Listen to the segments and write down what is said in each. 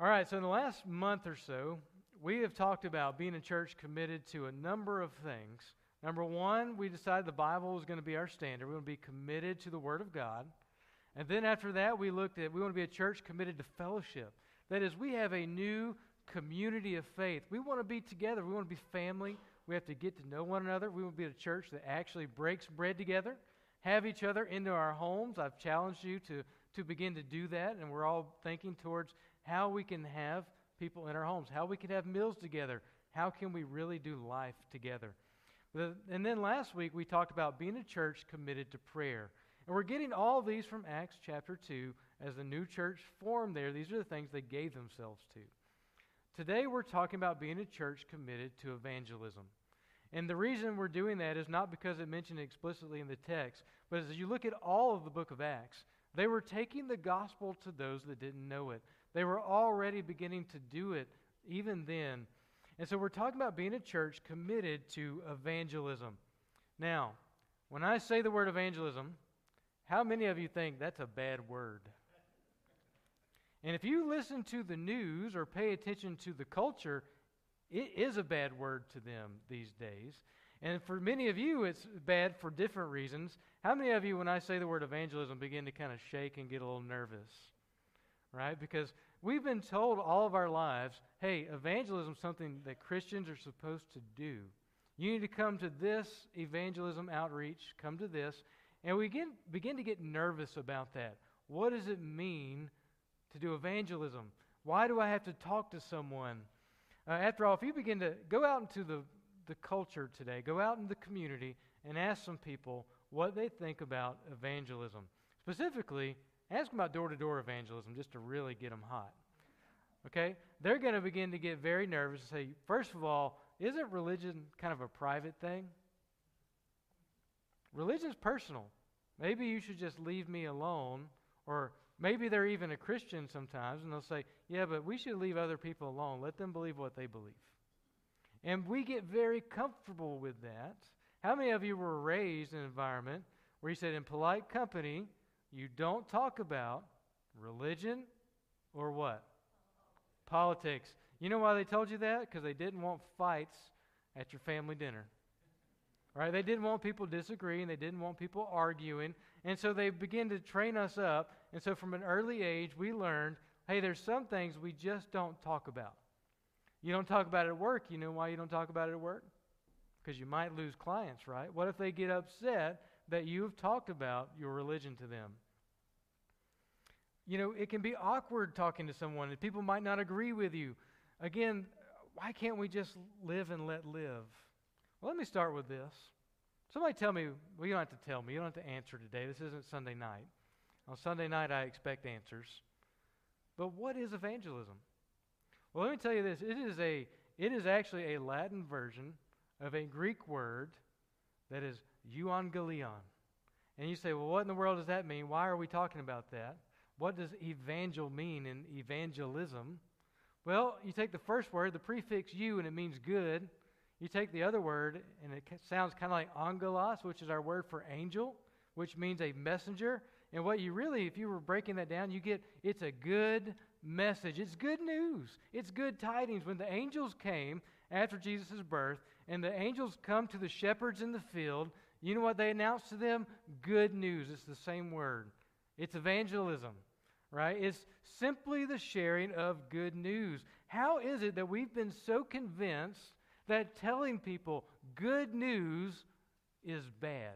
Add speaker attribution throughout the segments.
Speaker 1: All right, so in the last month or so, we have talked about being a church committed to a number of things. Number one, we decided the Bible was going to be our standard. We want to be committed to the Word of God. And then after that, we looked at we want to be a church committed to fellowship. That is, we have a new community of faith. We want to be together. We want to be family. We have to get to know one another. We want to be a church that actually breaks bread together, have each other into our homes. I've challenged you to, to begin to do that, and we're all thinking towards how we can have people in our homes, how we can have meals together, how can we really do life together. And then last week we talked about being a church committed to prayer. And we're getting all these from Acts chapter 2 as the new church formed there. These are the things they gave themselves to. Today we're talking about being a church committed to evangelism. And the reason we're doing that is not because it mentioned explicitly in the text, but as you look at all of the book of Acts, they were taking the gospel to those that didn't know it. They were already beginning to do it even then. And so we're talking about being a church committed to evangelism. Now, when I say the word evangelism, how many of you think that's a bad word? And if you listen to the news or pay attention to the culture, it is a bad word to them these days. And for many of you, it's bad for different reasons. How many of you, when I say the word evangelism, begin to kind of shake and get a little nervous? Right? Because we've been told all of our lives hey, evangelism is something that Christians are supposed to do. You need to come to this evangelism outreach, come to this, and we begin, begin to get nervous about that. What does it mean to do evangelism? Why do I have to talk to someone? Uh, after all, if you begin to go out into the, the culture today, go out in the community and ask some people what they think about evangelism. Specifically, Ask them about door to door evangelism just to really get them hot. Okay? They're going to begin to get very nervous and say, first of all, isn't religion kind of a private thing? Religion's personal. Maybe you should just leave me alone. Or maybe they're even a Christian sometimes, and they'll say, yeah, but we should leave other people alone. Let them believe what they believe. And we get very comfortable with that. How many of you were raised in an environment where you said, in polite company, you don't talk about religion or what? Politics. You know why they told you that? Because they didn't want fights at your family dinner. Right? They didn't want people disagreeing. They didn't want people arguing. And so they began to train us up. And so from an early age, we learned hey, there's some things we just don't talk about. You don't talk about it at work. You know why you don't talk about it at work? Because you might lose clients, right? What if they get upset that you have talked about your religion to them. You know, it can be awkward talking to someone, and people might not agree with you. Again, why can't we just live and let live? Well, let me start with this. Somebody tell me, well, you don't have to tell me, you don't have to answer today. This isn't Sunday night. On Sunday night, I expect answers. But what is evangelism? Well, let me tell you this. It is, a, it is actually a Latin version of a Greek word that is euangelion. And you say, well, what in the world does that mean? Why are we talking about that? What does evangel mean in evangelism? Well, you take the first word, the prefix you, and it means good. You take the other word, and it sounds kind of like angelos, which is our word for angel, which means a messenger. And what you really, if you were breaking that down, you get it's a good message. It's good news. It's good tidings. When the angels came after Jesus' birth, and the angels come to the shepherds in the field, you know what they announced to them? Good news. It's the same word. It's evangelism, right? It's simply the sharing of good news. How is it that we've been so convinced that telling people good news is bad?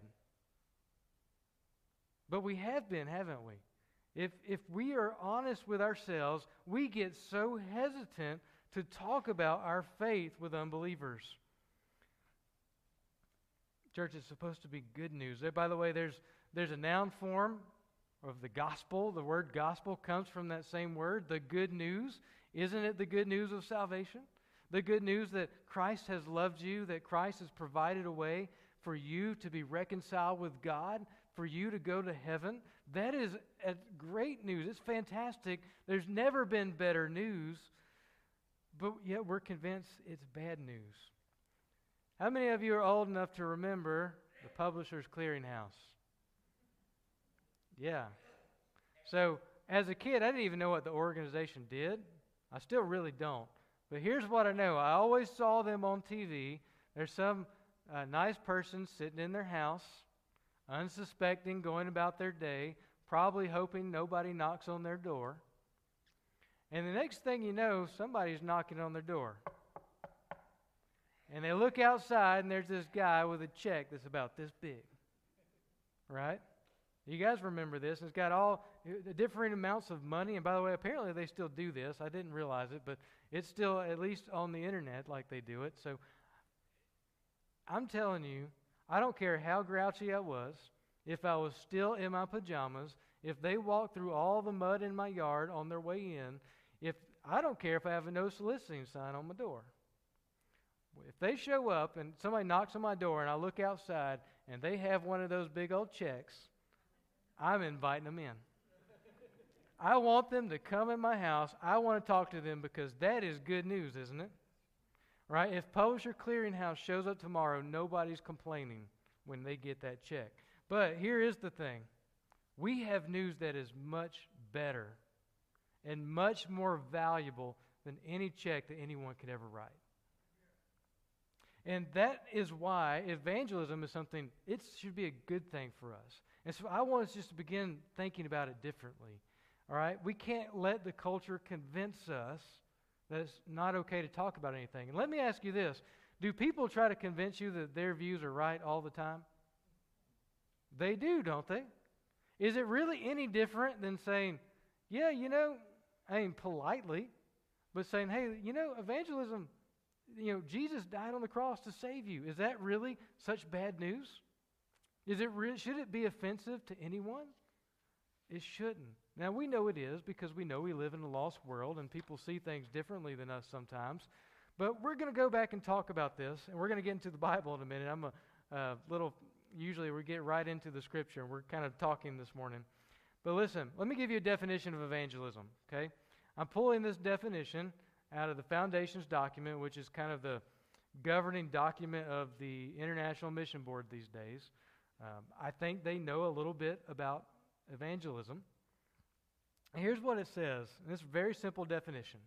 Speaker 1: But we have been, haven't we? If, if we are honest with ourselves, we get so hesitant to talk about our faith with unbelievers. Church is supposed to be good news. By the way, there's, there's a noun form of the gospel. The word gospel comes from that same word, the good news. Isn't it the good news of salvation? The good news that Christ has loved you, that Christ has provided a way for you to be reconciled with God, for you to go to heaven. That is great news. It's fantastic. There's never been better news, but yet we're convinced it's bad news. How many of you are old enough to remember the Publishers Clearinghouse? Yeah. So, as a kid, I didn't even know what the organization did. I still really don't. But here's what I know I always saw them on TV. There's some uh, nice person sitting in their house, unsuspecting, going about their day, probably hoping nobody knocks on their door. And the next thing you know, somebody's knocking on their door. And they look outside, and there's this guy with a check that's about this big. Right? You guys remember this. It's got all the different amounts of money. And by the way, apparently they still do this. I didn't realize it, but it's still at least on the internet like they do it. So I'm telling you, I don't care how grouchy I was, if I was still in my pajamas, if they walked through all the mud in my yard on their way in, if I don't care if I have a no soliciting sign on my door. If they show up and somebody knocks on my door and I look outside and they have one of those big old checks, I'm inviting them in. I want them to come in my house. I want to talk to them because that is good news, isn't it? Right? If Publisher Clearinghouse shows up tomorrow, nobody's complaining when they get that check. But here is the thing we have news that is much better and much more valuable than any check that anyone could ever write. And that is why evangelism is something, it should be a good thing for us. And so I want us just to begin thinking about it differently. All right? We can't let the culture convince us that it's not okay to talk about anything. And let me ask you this Do people try to convince you that their views are right all the time? They do, don't they? Is it really any different than saying, yeah, you know, I mean, politely, but saying, hey, you know, evangelism, you know, Jesus died on the cross to save you. Is that really such bad news? Is it re- should it be offensive to anyone? It shouldn't. Now, we know it is because we know we live in a lost world and people see things differently than us sometimes. But we're going to go back and talk about this, and we're going to get into the Bible in a minute. I'm a, a little, usually we get right into the scripture, and we're kind of talking this morning. But listen, let me give you a definition of evangelism, okay? I'm pulling this definition out of the Foundations document, which is kind of the governing document of the International Mission Board these days. Um, I think they know a little bit about evangelism. Here's what it says, in this very simple definition.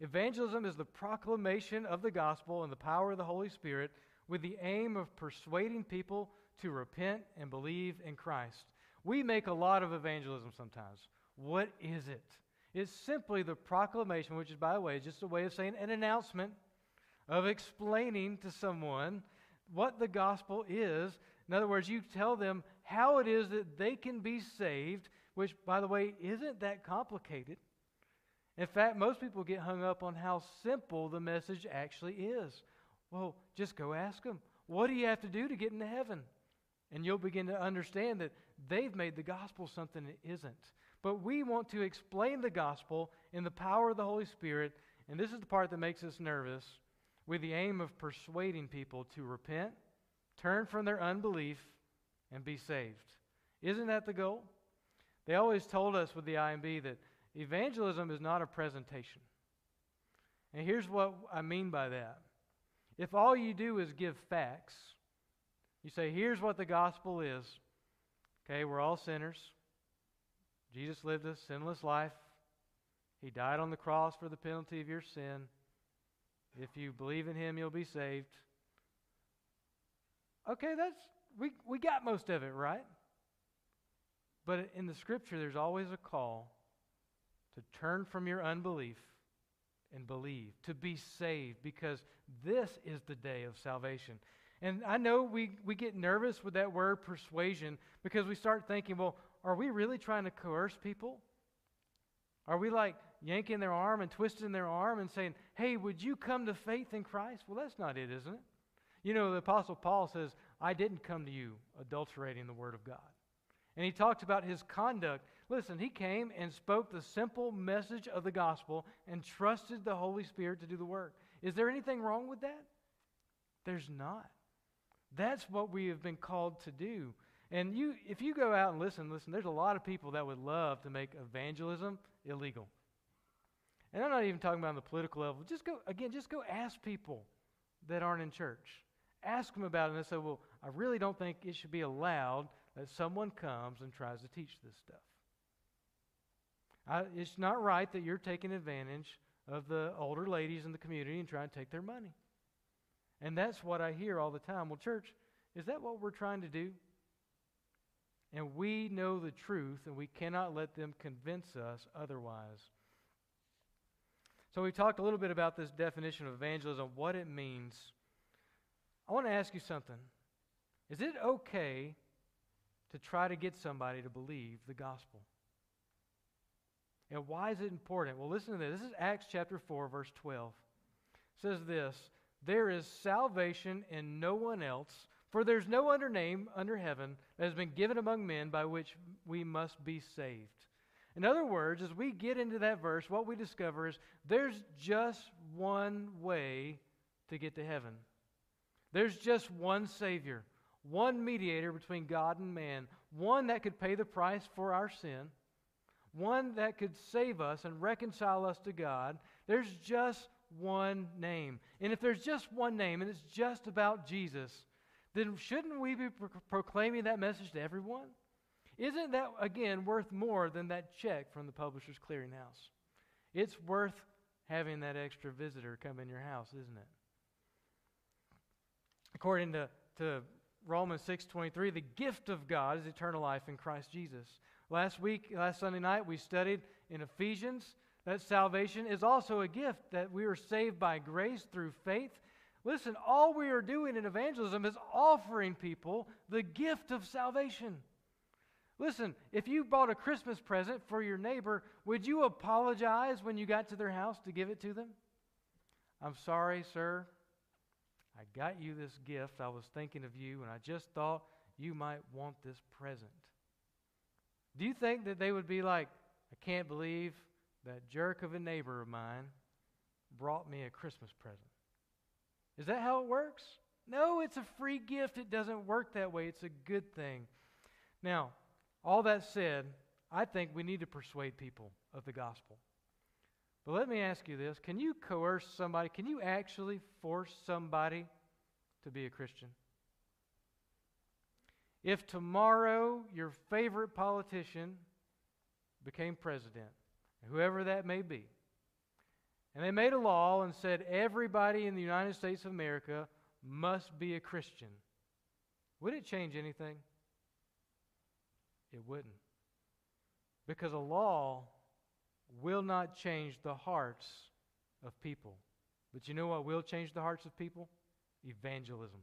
Speaker 1: Evangelism is the proclamation of the gospel and the power of the Holy Spirit with the aim of persuading people to repent and believe in Christ. We make a lot of evangelism sometimes. What is it? It's simply the proclamation, which is, by the way, just a way of saying an announcement of explaining to someone what the gospel is. In other words, you tell them how it is that they can be saved which, by the way, isn't that complicated. In fact, most people get hung up on how simple the message actually is. Well, just go ask them, what do you have to do to get into heaven? And you'll begin to understand that they've made the gospel something it isn't. But we want to explain the gospel in the power of the Holy Spirit, and this is the part that makes us nervous, with the aim of persuading people to repent, turn from their unbelief, and be saved. Isn't that the goal? They always told us with the IMB that evangelism is not a presentation. And here's what I mean by that. If all you do is give facts, you say, here's what the gospel is. Okay, we're all sinners. Jesus lived a sinless life. He died on the cross for the penalty of your sin. If you believe in him, you'll be saved. Okay, that's we we got most of it, right? But in the scripture, there's always a call to turn from your unbelief and believe, to be saved, because this is the day of salvation. And I know we, we get nervous with that word persuasion because we start thinking, well, are we really trying to coerce people? Are we like yanking their arm and twisting their arm and saying, hey, would you come to faith in Christ? Well, that's not it, isn't it? You know, the Apostle Paul says, I didn't come to you adulterating the Word of God. And he talks about his conduct. Listen, he came and spoke the simple message of the gospel and trusted the Holy Spirit to do the work. Is there anything wrong with that? There's not. That's what we have been called to do. And you, if you go out and listen, listen, there's a lot of people that would love to make evangelism illegal. And I'm not even talking about on the political level. Just go, again, just go ask people that aren't in church. Ask them about it, and they say, well, I really don't think it should be allowed that someone comes and tries to teach this stuff. I, it's not right that you're taking advantage of the older ladies in the community and trying to take their money. And that's what I hear all the time. Well, church, is that what we're trying to do? And we know the truth, and we cannot let them convince us otherwise. So, we talked a little bit about this definition of evangelism, what it means. I want to ask you something. Is it okay to try to get somebody to believe the gospel? And why is it important? Well, listen to this. This is Acts chapter 4, verse 12. It says this There is salvation in no one else, for there's no other name under heaven that has been given among men by which we must be saved. In other words, as we get into that verse, what we discover is there's just one way to get to heaven. There's just one Savior, one mediator between God and man, one that could pay the price for our sin one that could save us and reconcile us to God, there's just one name. And if there's just one name and it's just about Jesus, then shouldn't we be pro- proclaiming that message to everyone? Isn't that, again, worth more than that check from the Publishers Clearinghouse? It's worth having that extra visitor come in your house, isn't it? According to, to Romans 6.23, the gift of God is eternal life in Christ Jesus. Last week, last Sunday night, we studied in Ephesians that salvation is also a gift, that we are saved by grace through faith. Listen, all we are doing in evangelism is offering people the gift of salvation. Listen, if you bought a Christmas present for your neighbor, would you apologize when you got to their house to give it to them? I'm sorry, sir. I got you this gift. I was thinking of you, and I just thought you might want this present. Do you think that they would be like, I can't believe that jerk of a neighbor of mine brought me a Christmas present? Is that how it works? No, it's a free gift. It doesn't work that way. It's a good thing. Now, all that said, I think we need to persuade people of the gospel. But let me ask you this can you coerce somebody? Can you actually force somebody to be a Christian? If tomorrow your favorite politician became president, whoever that may be, and they made a law and said everybody in the United States of America must be a Christian, would it change anything? It wouldn't. Because a law will not change the hearts of people. But you know what will change the hearts of people? Evangelism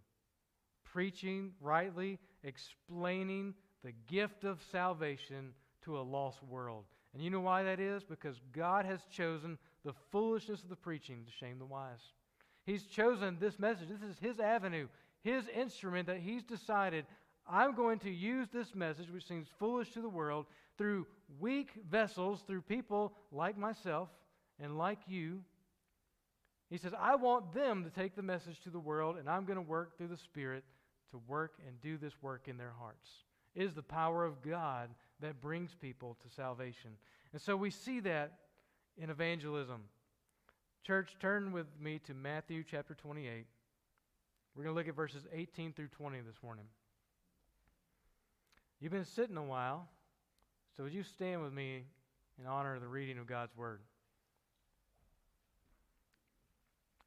Speaker 1: preaching rightly, explaining the gift of salvation to a lost world. And you know why that is? Because God has chosen the foolishness of the preaching to shame the wise. He's chosen this message. This is His avenue, His instrument that He's decided I'm going to use this message, which seems foolish to the world, through weak vessels, through people like myself and like you. He says, I want them to take the message to the world, and I'm going to work through the Spirit to work and do this work in their hearts. It is the power of God that brings people to salvation. And so we see that in evangelism. Church, turn with me to Matthew chapter 28. We're going to look at verses 18 through 20 this morning. You've been sitting a while, so would you stand with me in honor of the reading of God's Word?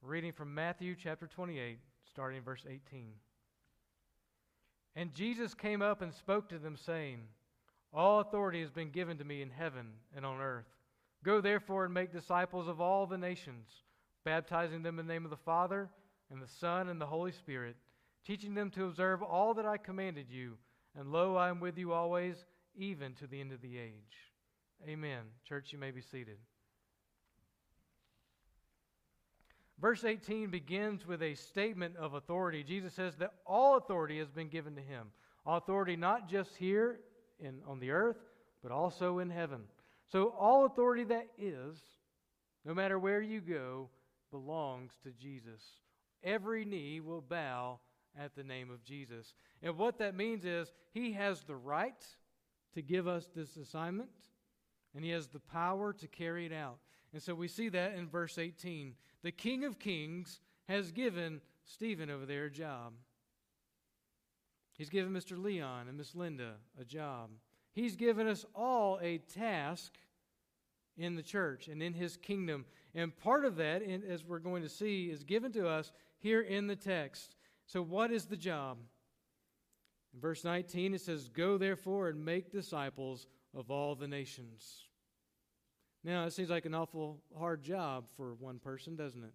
Speaker 1: Reading from Matthew chapter 28, starting in verse 18. And Jesus came up and spoke to them, saying, All authority has been given to me in heaven and on earth. Go therefore and make disciples of all the nations, baptizing them in the name of the Father, and the Son, and the Holy Spirit, teaching them to observe all that I commanded you. And lo, I am with you always, even to the end of the age. Amen. Church, you may be seated. Verse 18 begins with a statement of authority. Jesus says that all authority has been given to him. Authority not just here in, on the earth, but also in heaven. So all authority that is, no matter where you go, belongs to Jesus. Every knee will bow at the name of Jesus. And what that means is he has the right to give us this assignment, and he has the power to carry it out. And so we see that in verse 18 the King of Kings has given Stephen over there a job. He's given Mr. Leon and Miss Linda a job. He's given us all a task in the church and in his kingdom. And part of that, as we're going to see, is given to us here in the text. So, what is the job? In verse 19, it says, Go therefore and make disciples of all the nations. Now, it seems like an awful hard job for one person, doesn't it?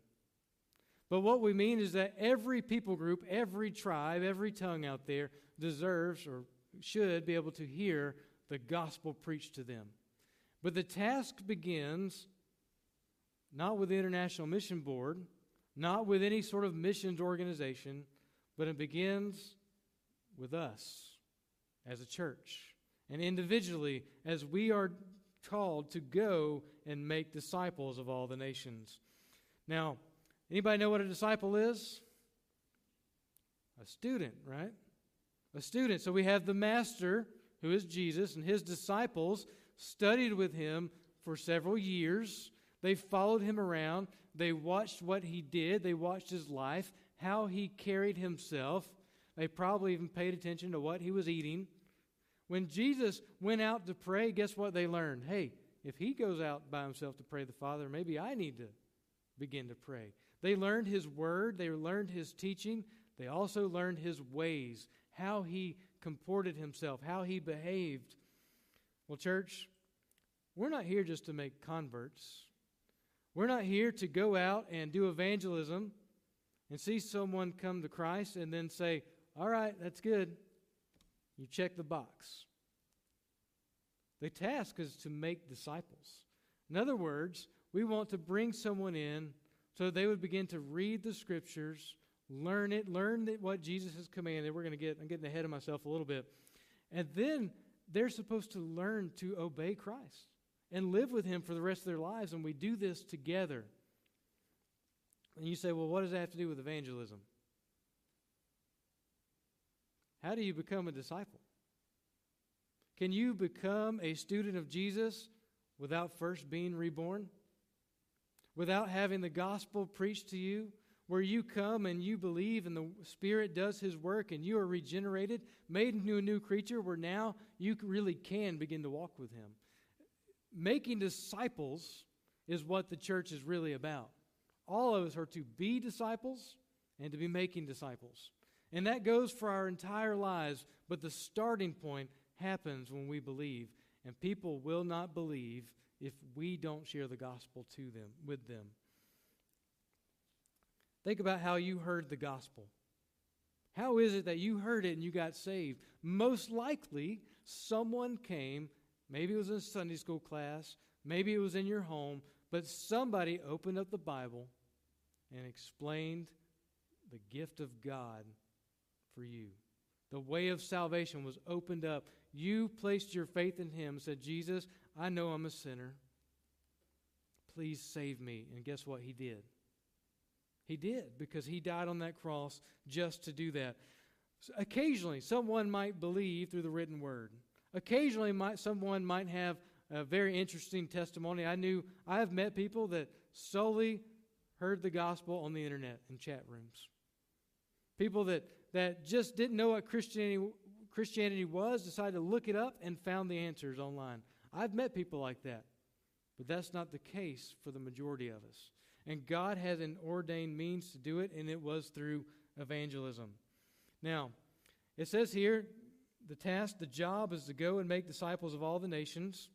Speaker 1: But what we mean is that every people group, every tribe, every tongue out there deserves or should be able to hear the gospel preached to them. But the task begins not with the International Mission Board, not with any sort of missions organization, but it begins with us as a church and individually as we are called to go and make disciples of all the nations. Now, anybody know what a disciple is? A student, right? A student. So we have the master, who is Jesus, and his disciples studied with him for several years. They followed him around. They watched what he did. They watched his life, how he carried himself. They probably even paid attention to what he was eating. When Jesus went out to pray, guess what they learned? Hey, if he goes out by himself to pray the Father, maybe I need to begin to pray. They learned his word, they learned his teaching, they also learned his ways, how he comported himself, how he behaved. Well, church, we're not here just to make converts. We're not here to go out and do evangelism and see someone come to Christ and then say, All right, that's good. You check the box. The task is to make disciples. In other words, we want to bring someone in so they would begin to read the scriptures, learn it, learn what Jesus has commanded. We're going to get, I'm getting ahead of myself a little bit. And then they're supposed to learn to obey Christ and live with Him for the rest of their lives. And we do this together. And you say, well, what does that have to do with evangelism? How do you become a disciple? Can you become a student of Jesus without first being reborn? Without having the gospel preached to you? Where you come and you believe and the Spirit does His work and you are regenerated, made into a new creature, where now you really can begin to walk with Him. Making disciples is what the church is really about. All of us are to be disciples and to be making disciples. And that goes for our entire lives, but the starting point happens when we believe. And people will not believe if we don't share the gospel to them with them. Think about how you heard the gospel. How is it that you heard it and you got saved? Most likely, someone came, maybe it was in a Sunday school class, maybe it was in your home, but somebody opened up the Bible and explained the gift of God for you. The way of salvation was opened up. You placed your faith in Him, said, Jesus, I know I'm a sinner. Please save me. And guess what? He did. He did because He died on that cross just to do that. Occasionally, someone might believe through the written word. Occasionally, might, someone might have a very interesting testimony. I knew I have met people that solely heard the gospel on the internet in chat rooms. People that that just didn't know what Christianity, Christianity was decided to look it up and found the answers online. I've met people like that, but that's not the case for the majority of us. And God has an ordained means to do it, and it was through evangelism. Now, it says here the task, the job is to go and make disciples of all the nations.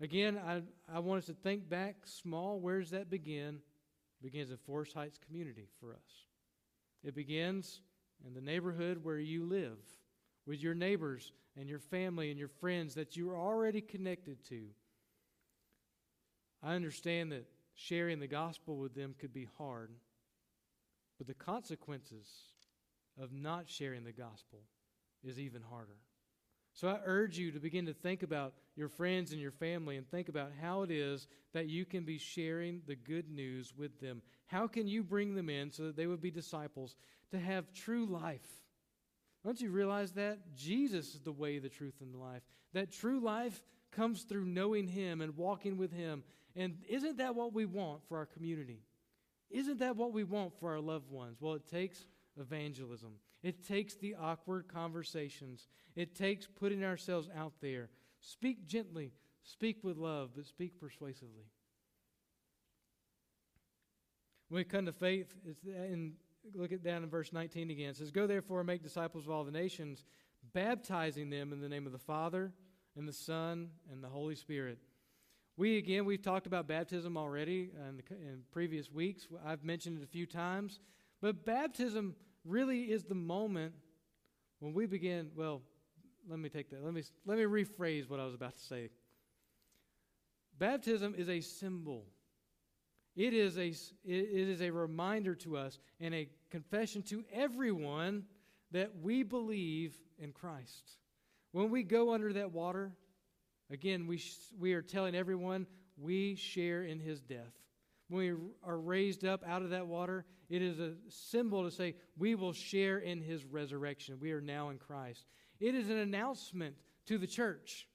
Speaker 1: Again, I, I want us to think back small. Where does that begin? It begins at Forest Heights Community for us. It begins in the neighborhood where you live, with your neighbors and your family and your friends that you're already connected to. I understand that sharing the gospel with them could be hard, but the consequences of not sharing the gospel is even harder. So I urge you to begin to think about your friends and your family and think about how it is that you can be sharing the good news with them. How can you bring them in so that they would be disciples to have true life? Don't you realize that? Jesus is the way, the truth, and the life. That true life comes through knowing Him and walking with Him. And isn't that what we want for our community? Isn't that what we want for our loved ones? Well, it takes evangelism. It takes the awkward conversations. It takes putting ourselves out there. Speak gently, speak with love, but speak persuasively. When we come to faith, it's in, look at down in verse 19 again. It says, Go therefore and make disciples of all the nations, baptizing them in the name of the Father, and the Son, and the Holy Spirit. We, again, we've talked about baptism already in, the, in previous weeks. I've mentioned it a few times. But baptism really is the moment when we begin, well, let me take that. Let me, let me rephrase what I was about to say. Baptism is a symbol it is a, it is a reminder to us and a confession to everyone that we believe in Christ. When we go under that water, again, we, we are telling everyone we share in his death. When we are raised up out of that water, it is a symbol to say we will share in his resurrection. We are now in Christ. It is an announcement to the church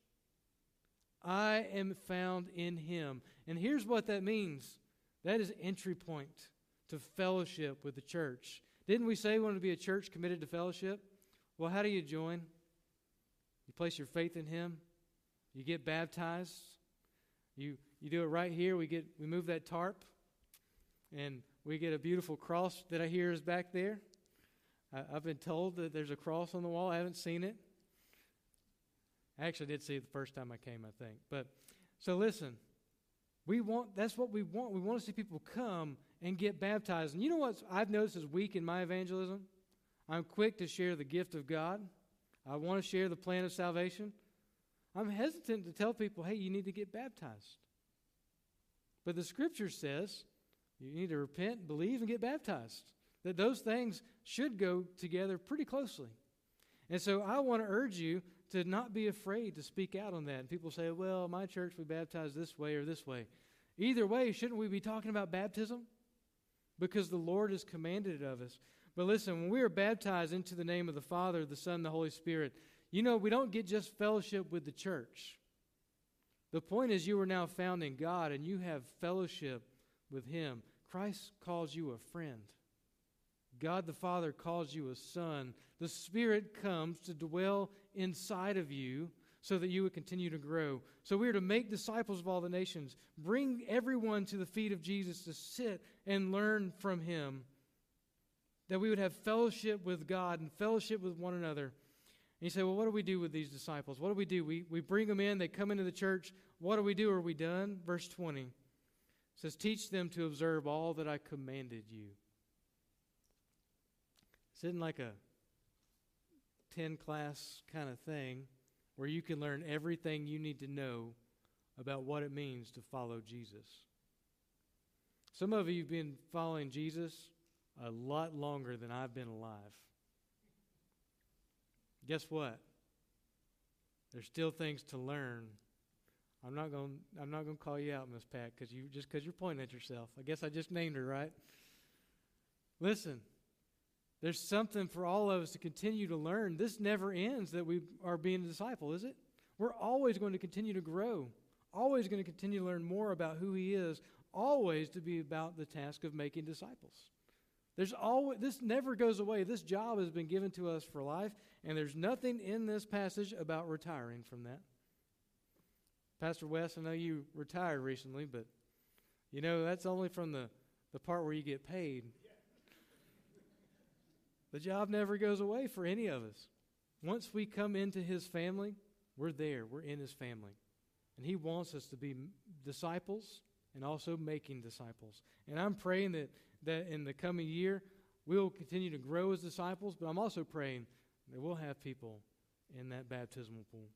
Speaker 1: I am found in him. And here's what that means that is entry point to fellowship with the church. Didn't we say we wanted to be a church committed to fellowship? Well, how do you join? You place your faith in Him. You get baptized. You you do it right here. We get we move that tarp, and we get a beautiful cross that I hear is back there. I, I've been told that there's a cross on the wall. I haven't seen it. I actually did see it the first time I came, I think. But so listen, we want, that's what we want. We want to see people come and get baptized. And you know what I've noticed is weak in my evangelism? I'm quick to share the gift of God. I want to share the plan of salvation. I'm hesitant to tell people, hey, you need to get baptized. But the scripture says you need to repent, believe, and get baptized. That those things should go together pretty closely. And so I want to urge you to not be afraid to speak out on that. And people say, well, my church, we baptize this way or this way. Either way, shouldn't we be talking about baptism? Because the Lord has commanded it of us. But listen, when we are baptized into the name of the Father, the Son, the Holy Spirit, you know, we don't get just fellowship with the church. The point is, you are now found in God and you have fellowship with Him. Christ calls you a friend. God the Father calls you a son. The Spirit comes to dwell inside of you so that you would continue to grow. So we are to make disciples of all the nations, bring everyone to the feet of Jesus to sit and learn from him, that we would have fellowship with God and fellowship with one another. You say, well, what do we do with these disciples? What do we do? We, we bring them in, they come into the church. What do we do? Are we done? Verse 20 says, Teach them to observe all that I commanded you. It's isn't like a 10 class kind of thing where you can learn everything you need to know about what it means to follow Jesus. Some of you have been following Jesus a lot longer than I've been alive. Guess what? There's still things to learn. I'm not going. I'm not going to call you out, Miss Pat, because you just because you're pointing at yourself. I guess I just named her, right? Listen, there's something for all of us to continue to learn. This never ends that we are being a disciple, is it? We're always going to continue to grow, always going to continue to learn more about who He is, always to be about the task of making disciples. There's always this never goes away. This job has been given to us for life, and there's nothing in this passage about retiring from that. Pastor Wes, I know you retired recently, but you know that's only from the, the part where you get paid. The job never goes away for any of us. Once we come into his family, we're there. We're in his family. And he wants us to be disciples and also making disciples. And I'm praying that, that in the coming year, we'll continue to grow as disciples, but I'm also praying that we'll have people in that baptismal pool.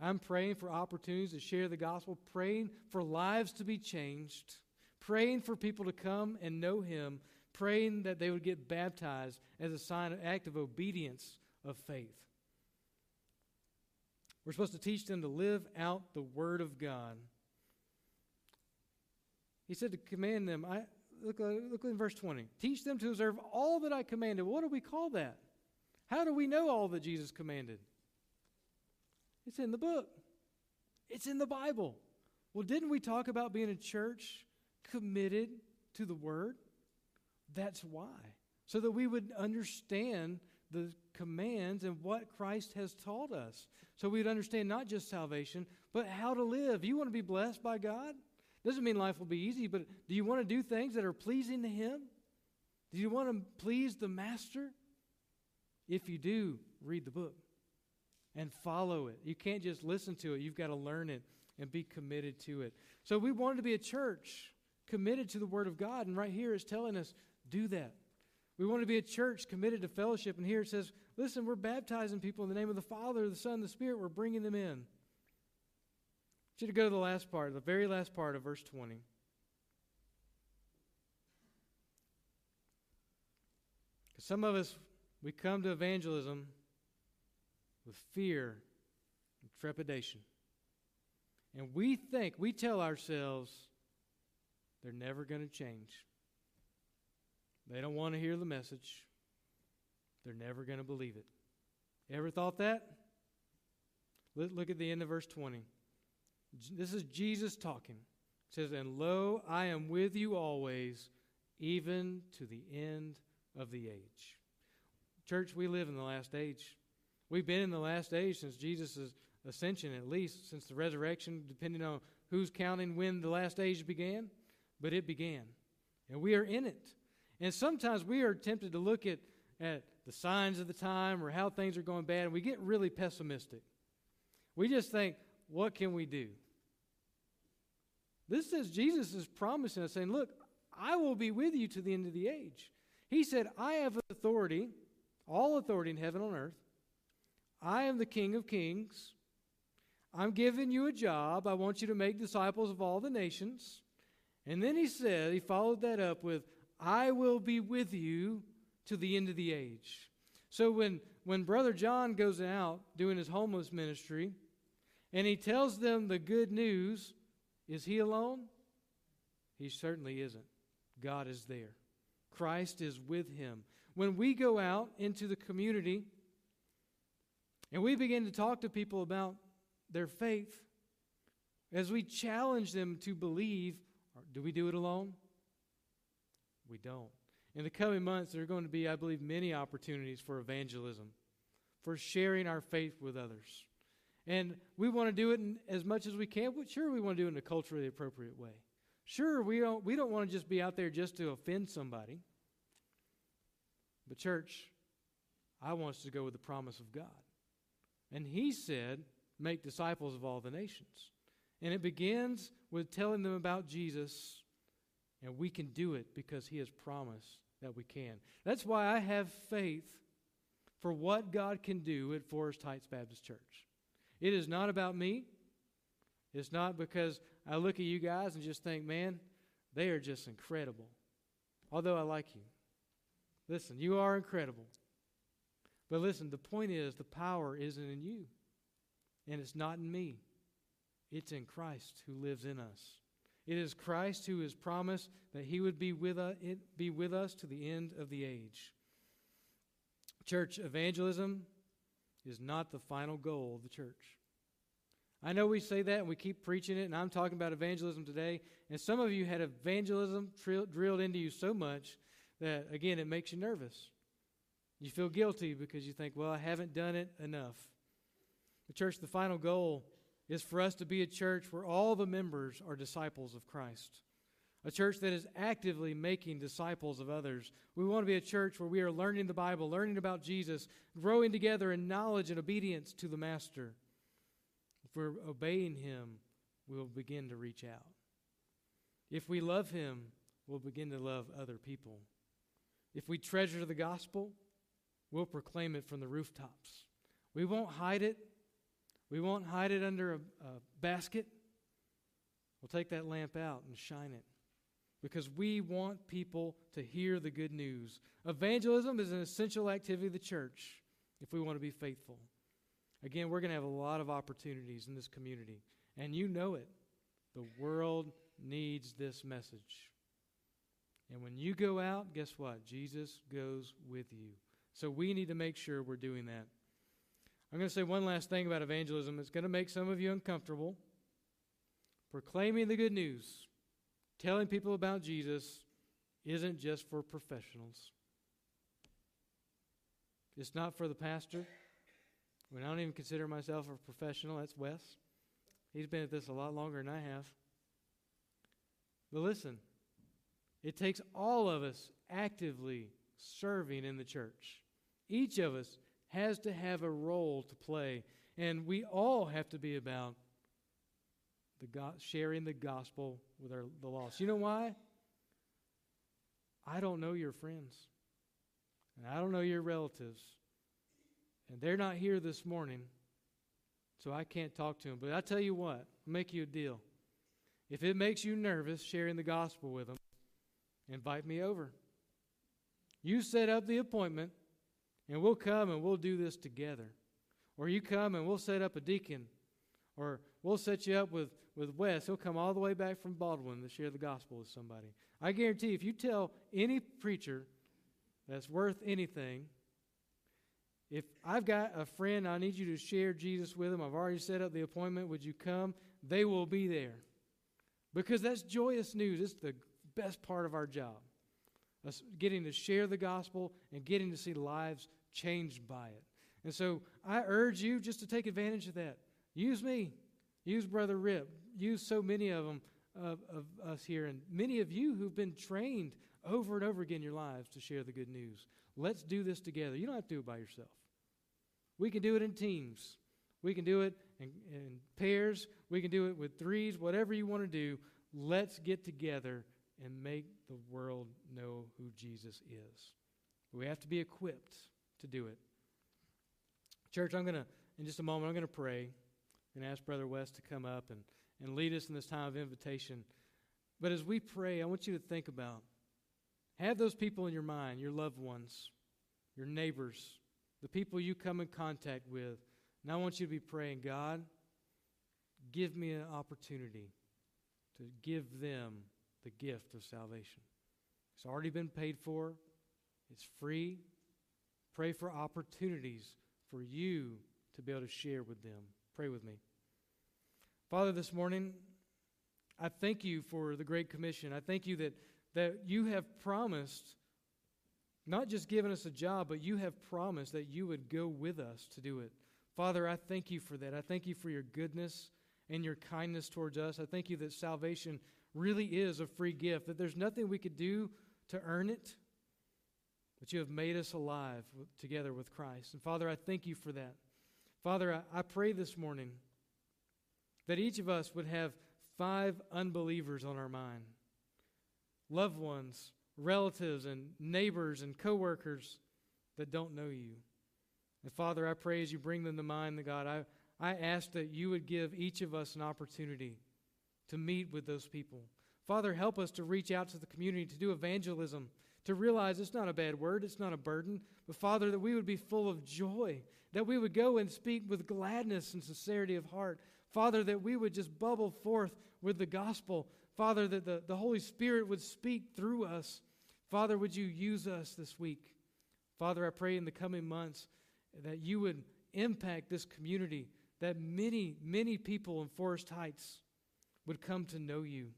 Speaker 1: I'm praying for opportunities to share the gospel, praying for lives to be changed, praying for people to come and know him praying that they would get baptized as a sign, an act of obedience of faith. We're supposed to teach them to live out the Word of God. He said to command them, I, look, uh, look in verse 20. Teach them to observe all that I commanded. What do we call that? How do we know all that Jesus commanded? It's in the book, it's in the Bible. Well, didn't we talk about being a church committed to the Word? That's why. So that we would understand the commands and what Christ has taught us. So we'd understand not just salvation, but how to live. You want to be blessed by God? Doesn't mean life will be easy, but do you want to do things that are pleasing to Him? Do you want to please the Master? If you do, read the book and follow it. You can't just listen to it, you've got to learn it and be committed to it. So we wanted to be a church committed to the Word of God, and right here it's telling us do that. We want to be a church committed to fellowship, and here it says, listen, we're baptizing people in the name of the Father, the Son, the Spirit. We're bringing them in. You to go to the last part, the very last part of verse 20. Because Some of us, we come to evangelism with fear and trepidation. And we think, we tell ourselves, they're never going to change. They don't want to hear the message. They're never going to believe it. Ever thought that? Look at the end of verse 20. This is Jesus talking. It says, And lo, I am with you always, even to the end of the age. Church, we live in the last age. We've been in the last age since Jesus' ascension, at least, since the resurrection, depending on who's counting when the last age began, but it began. And we are in it. And sometimes we are tempted to look at, at the signs of the time or how things are going bad, and we get really pessimistic. We just think, what can we do? This says Jesus is promising us, saying, Look, I will be with you to the end of the age. He said, I have authority, all authority in heaven and on earth. I am the King of kings. I'm giving you a job. I want you to make disciples of all the nations. And then he said, he followed that up with, I will be with you to the end of the age. So when, when Brother John goes out doing his homeless ministry and he tells them the good news, is he alone? He certainly isn't. God is there, Christ is with him. When we go out into the community and we begin to talk to people about their faith, as we challenge them to believe, do we do it alone? We don't. In the coming months, there are going to be, I believe, many opportunities for evangelism, for sharing our faith with others. And we want to do it in, as much as we can. But sure, we want to do it in a culturally appropriate way. Sure, we don't, we don't want to just be out there just to offend somebody. But, church, I want us to go with the promise of God. And He said, make disciples of all the nations. And it begins with telling them about Jesus and we can do it because He has promised that we can. That's why I have faith for what God can do at Forest Heights Baptist Church. It is not about me. It's not because I look at you guys and just think, man, they are just incredible. Although I like you. Listen, you are incredible. But listen, the point is the power isn't in you, and it's not in me. It's in Christ who lives in us. It is Christ who has promised that he would be with, us, be with us to the end of the age. Church evangelism is not the final goal of the church. I know we say that and we keep preaching it, and I'm talking about evangelism today. And some of you had evangelism drilled into you so much that, again, it makes you nervous. You feel guilty because you think, well, I haven't done it enough. The church, the final goal is for us to be a church where all the members are disciples of Christ. A church that is actively making disciples of others. We want to be a church where we are learning the Bible, learning about Jesus, growing together in knowledge and obedience to the Master. If we're obeying Him, we'll begin to reach out. If we love Him, we'll begin to love other people. If we treasure the gospel, we'll proclaim it from the rooftops. We won't hide it, we won't hide it under a, a basket. We'll take that lamp out and shine it because we want people to hear the good news. Evangelism is an essential activity of the church if we want to be faithful. Again, we're going to have a lot of opportunities in this community, and you know it. The world needs this message. And when you go out, guess what? Jesus goes with you. So we need to make sure we're doing that. I'm going to say one last thing about evangelism. It's going to make some of you uncomfortable. Proclaiming the good news, telling people about Jesus, isn't just for professionals. It's not for the pastor. When I don't even consider myself a professional, that's Wes. He's been at this a lot longer than I have. But listen, it takes all of us actively serving in the church. Each of us has to have a role to play, and we all have to be about the go- sharing the gospel with our, the lost. You know why? I don't know your friends, and I don't know your relatives, and they're not here this morning, so I can't talk to them. But I tell you what, I'll make you a deal. If it makes you nervous sharing the gospel with them, invite me over. You set up the appointment, and we'll come and we'll do this together. Or you come and we'll set up a deacon, or we'll set you up with, with Wes. He'll come all the way back from Baldwin to share the gospel with somebody. I guarantee if you tell any preacher that's worth anything, if I've got a friend, I need you to share Jesus with them. I've already set up the appointment. Would you come? They will be there. Because that's joyous news. It's the best part of our job. Us getting to share the gospel and getting to see lives changed by it. And so I urge you just to take advantage of that. Use me. Use Brother Rip. Use so many of them of, of us here, and many of you who've been trained over and over again in your lives to share the good news. Let's do this together. You don't have to do it by yourself. We can do it in teams. We can do it in, in pairs. We can do it with threes, whatever you want to do. Let's get together and make the world know who Jesus is. We have to be equipped to do it. Church, I'm going to, in just a moment, I'm going to pray and ask Brother West to come up and, and lead us in this time of invitation. But as we pray, I want you to think about have those people in your mind, your loved ones, your neighbors, the people you come in contact with. And I want you to be praying, God, give me an opportunity to give them the gift of salvation. It's already been paid for, it's free. Pray for opportunities for you to be able to share with them. Pray with me. Father, this morning, I thank you for the Great Commission. I thank you that, that you have promised, not just given us a job, but you have promised that you would go with us to do it. Father, I thank you for that. I thank you for your goodness and your kindness towards us. I thank you that salvation really is a free gift, that there's nothing we could do to earn it, but you have made us alive together with Christ. And Father, I thank you for that. Father, I, pray this morning that each of us would have five unbelievers on our mind loved ones, relatives, and neighbors and coworkers that don't know you. And Father, I pray as you bring them to mind, the God, I, I ask that you would give each of us an opportunity to meet with those people. Father, help us to reach out to the community, to do evangelism, to realize it's not a bad word, it's not a burden, but Father, that we would be full of joy, that we would go and speak with gladness and sincerity of heart. Father, that we would just bubble forth with the gospel. Father, that the, the Holy Spirit would speak through us. Father, would you use us this week? Father, I pray in the coming months that you would impact this community, that many, many people in Forest Heights would come to know you.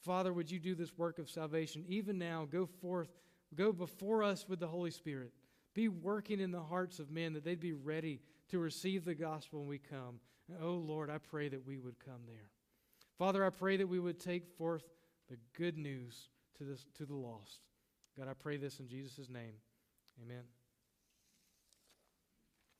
Speaker 1: Father, would you do this work of salvation even now? Go forth, go before us with the Holy Spirit. Be working in the hearts of men that they'd be ready to receive the gospel when we come. Oh Lord, I pray that we would come there. Father, I pray that we would take forth the good news to, this, to the lost. God, I pray this in Jesus' name. Amen.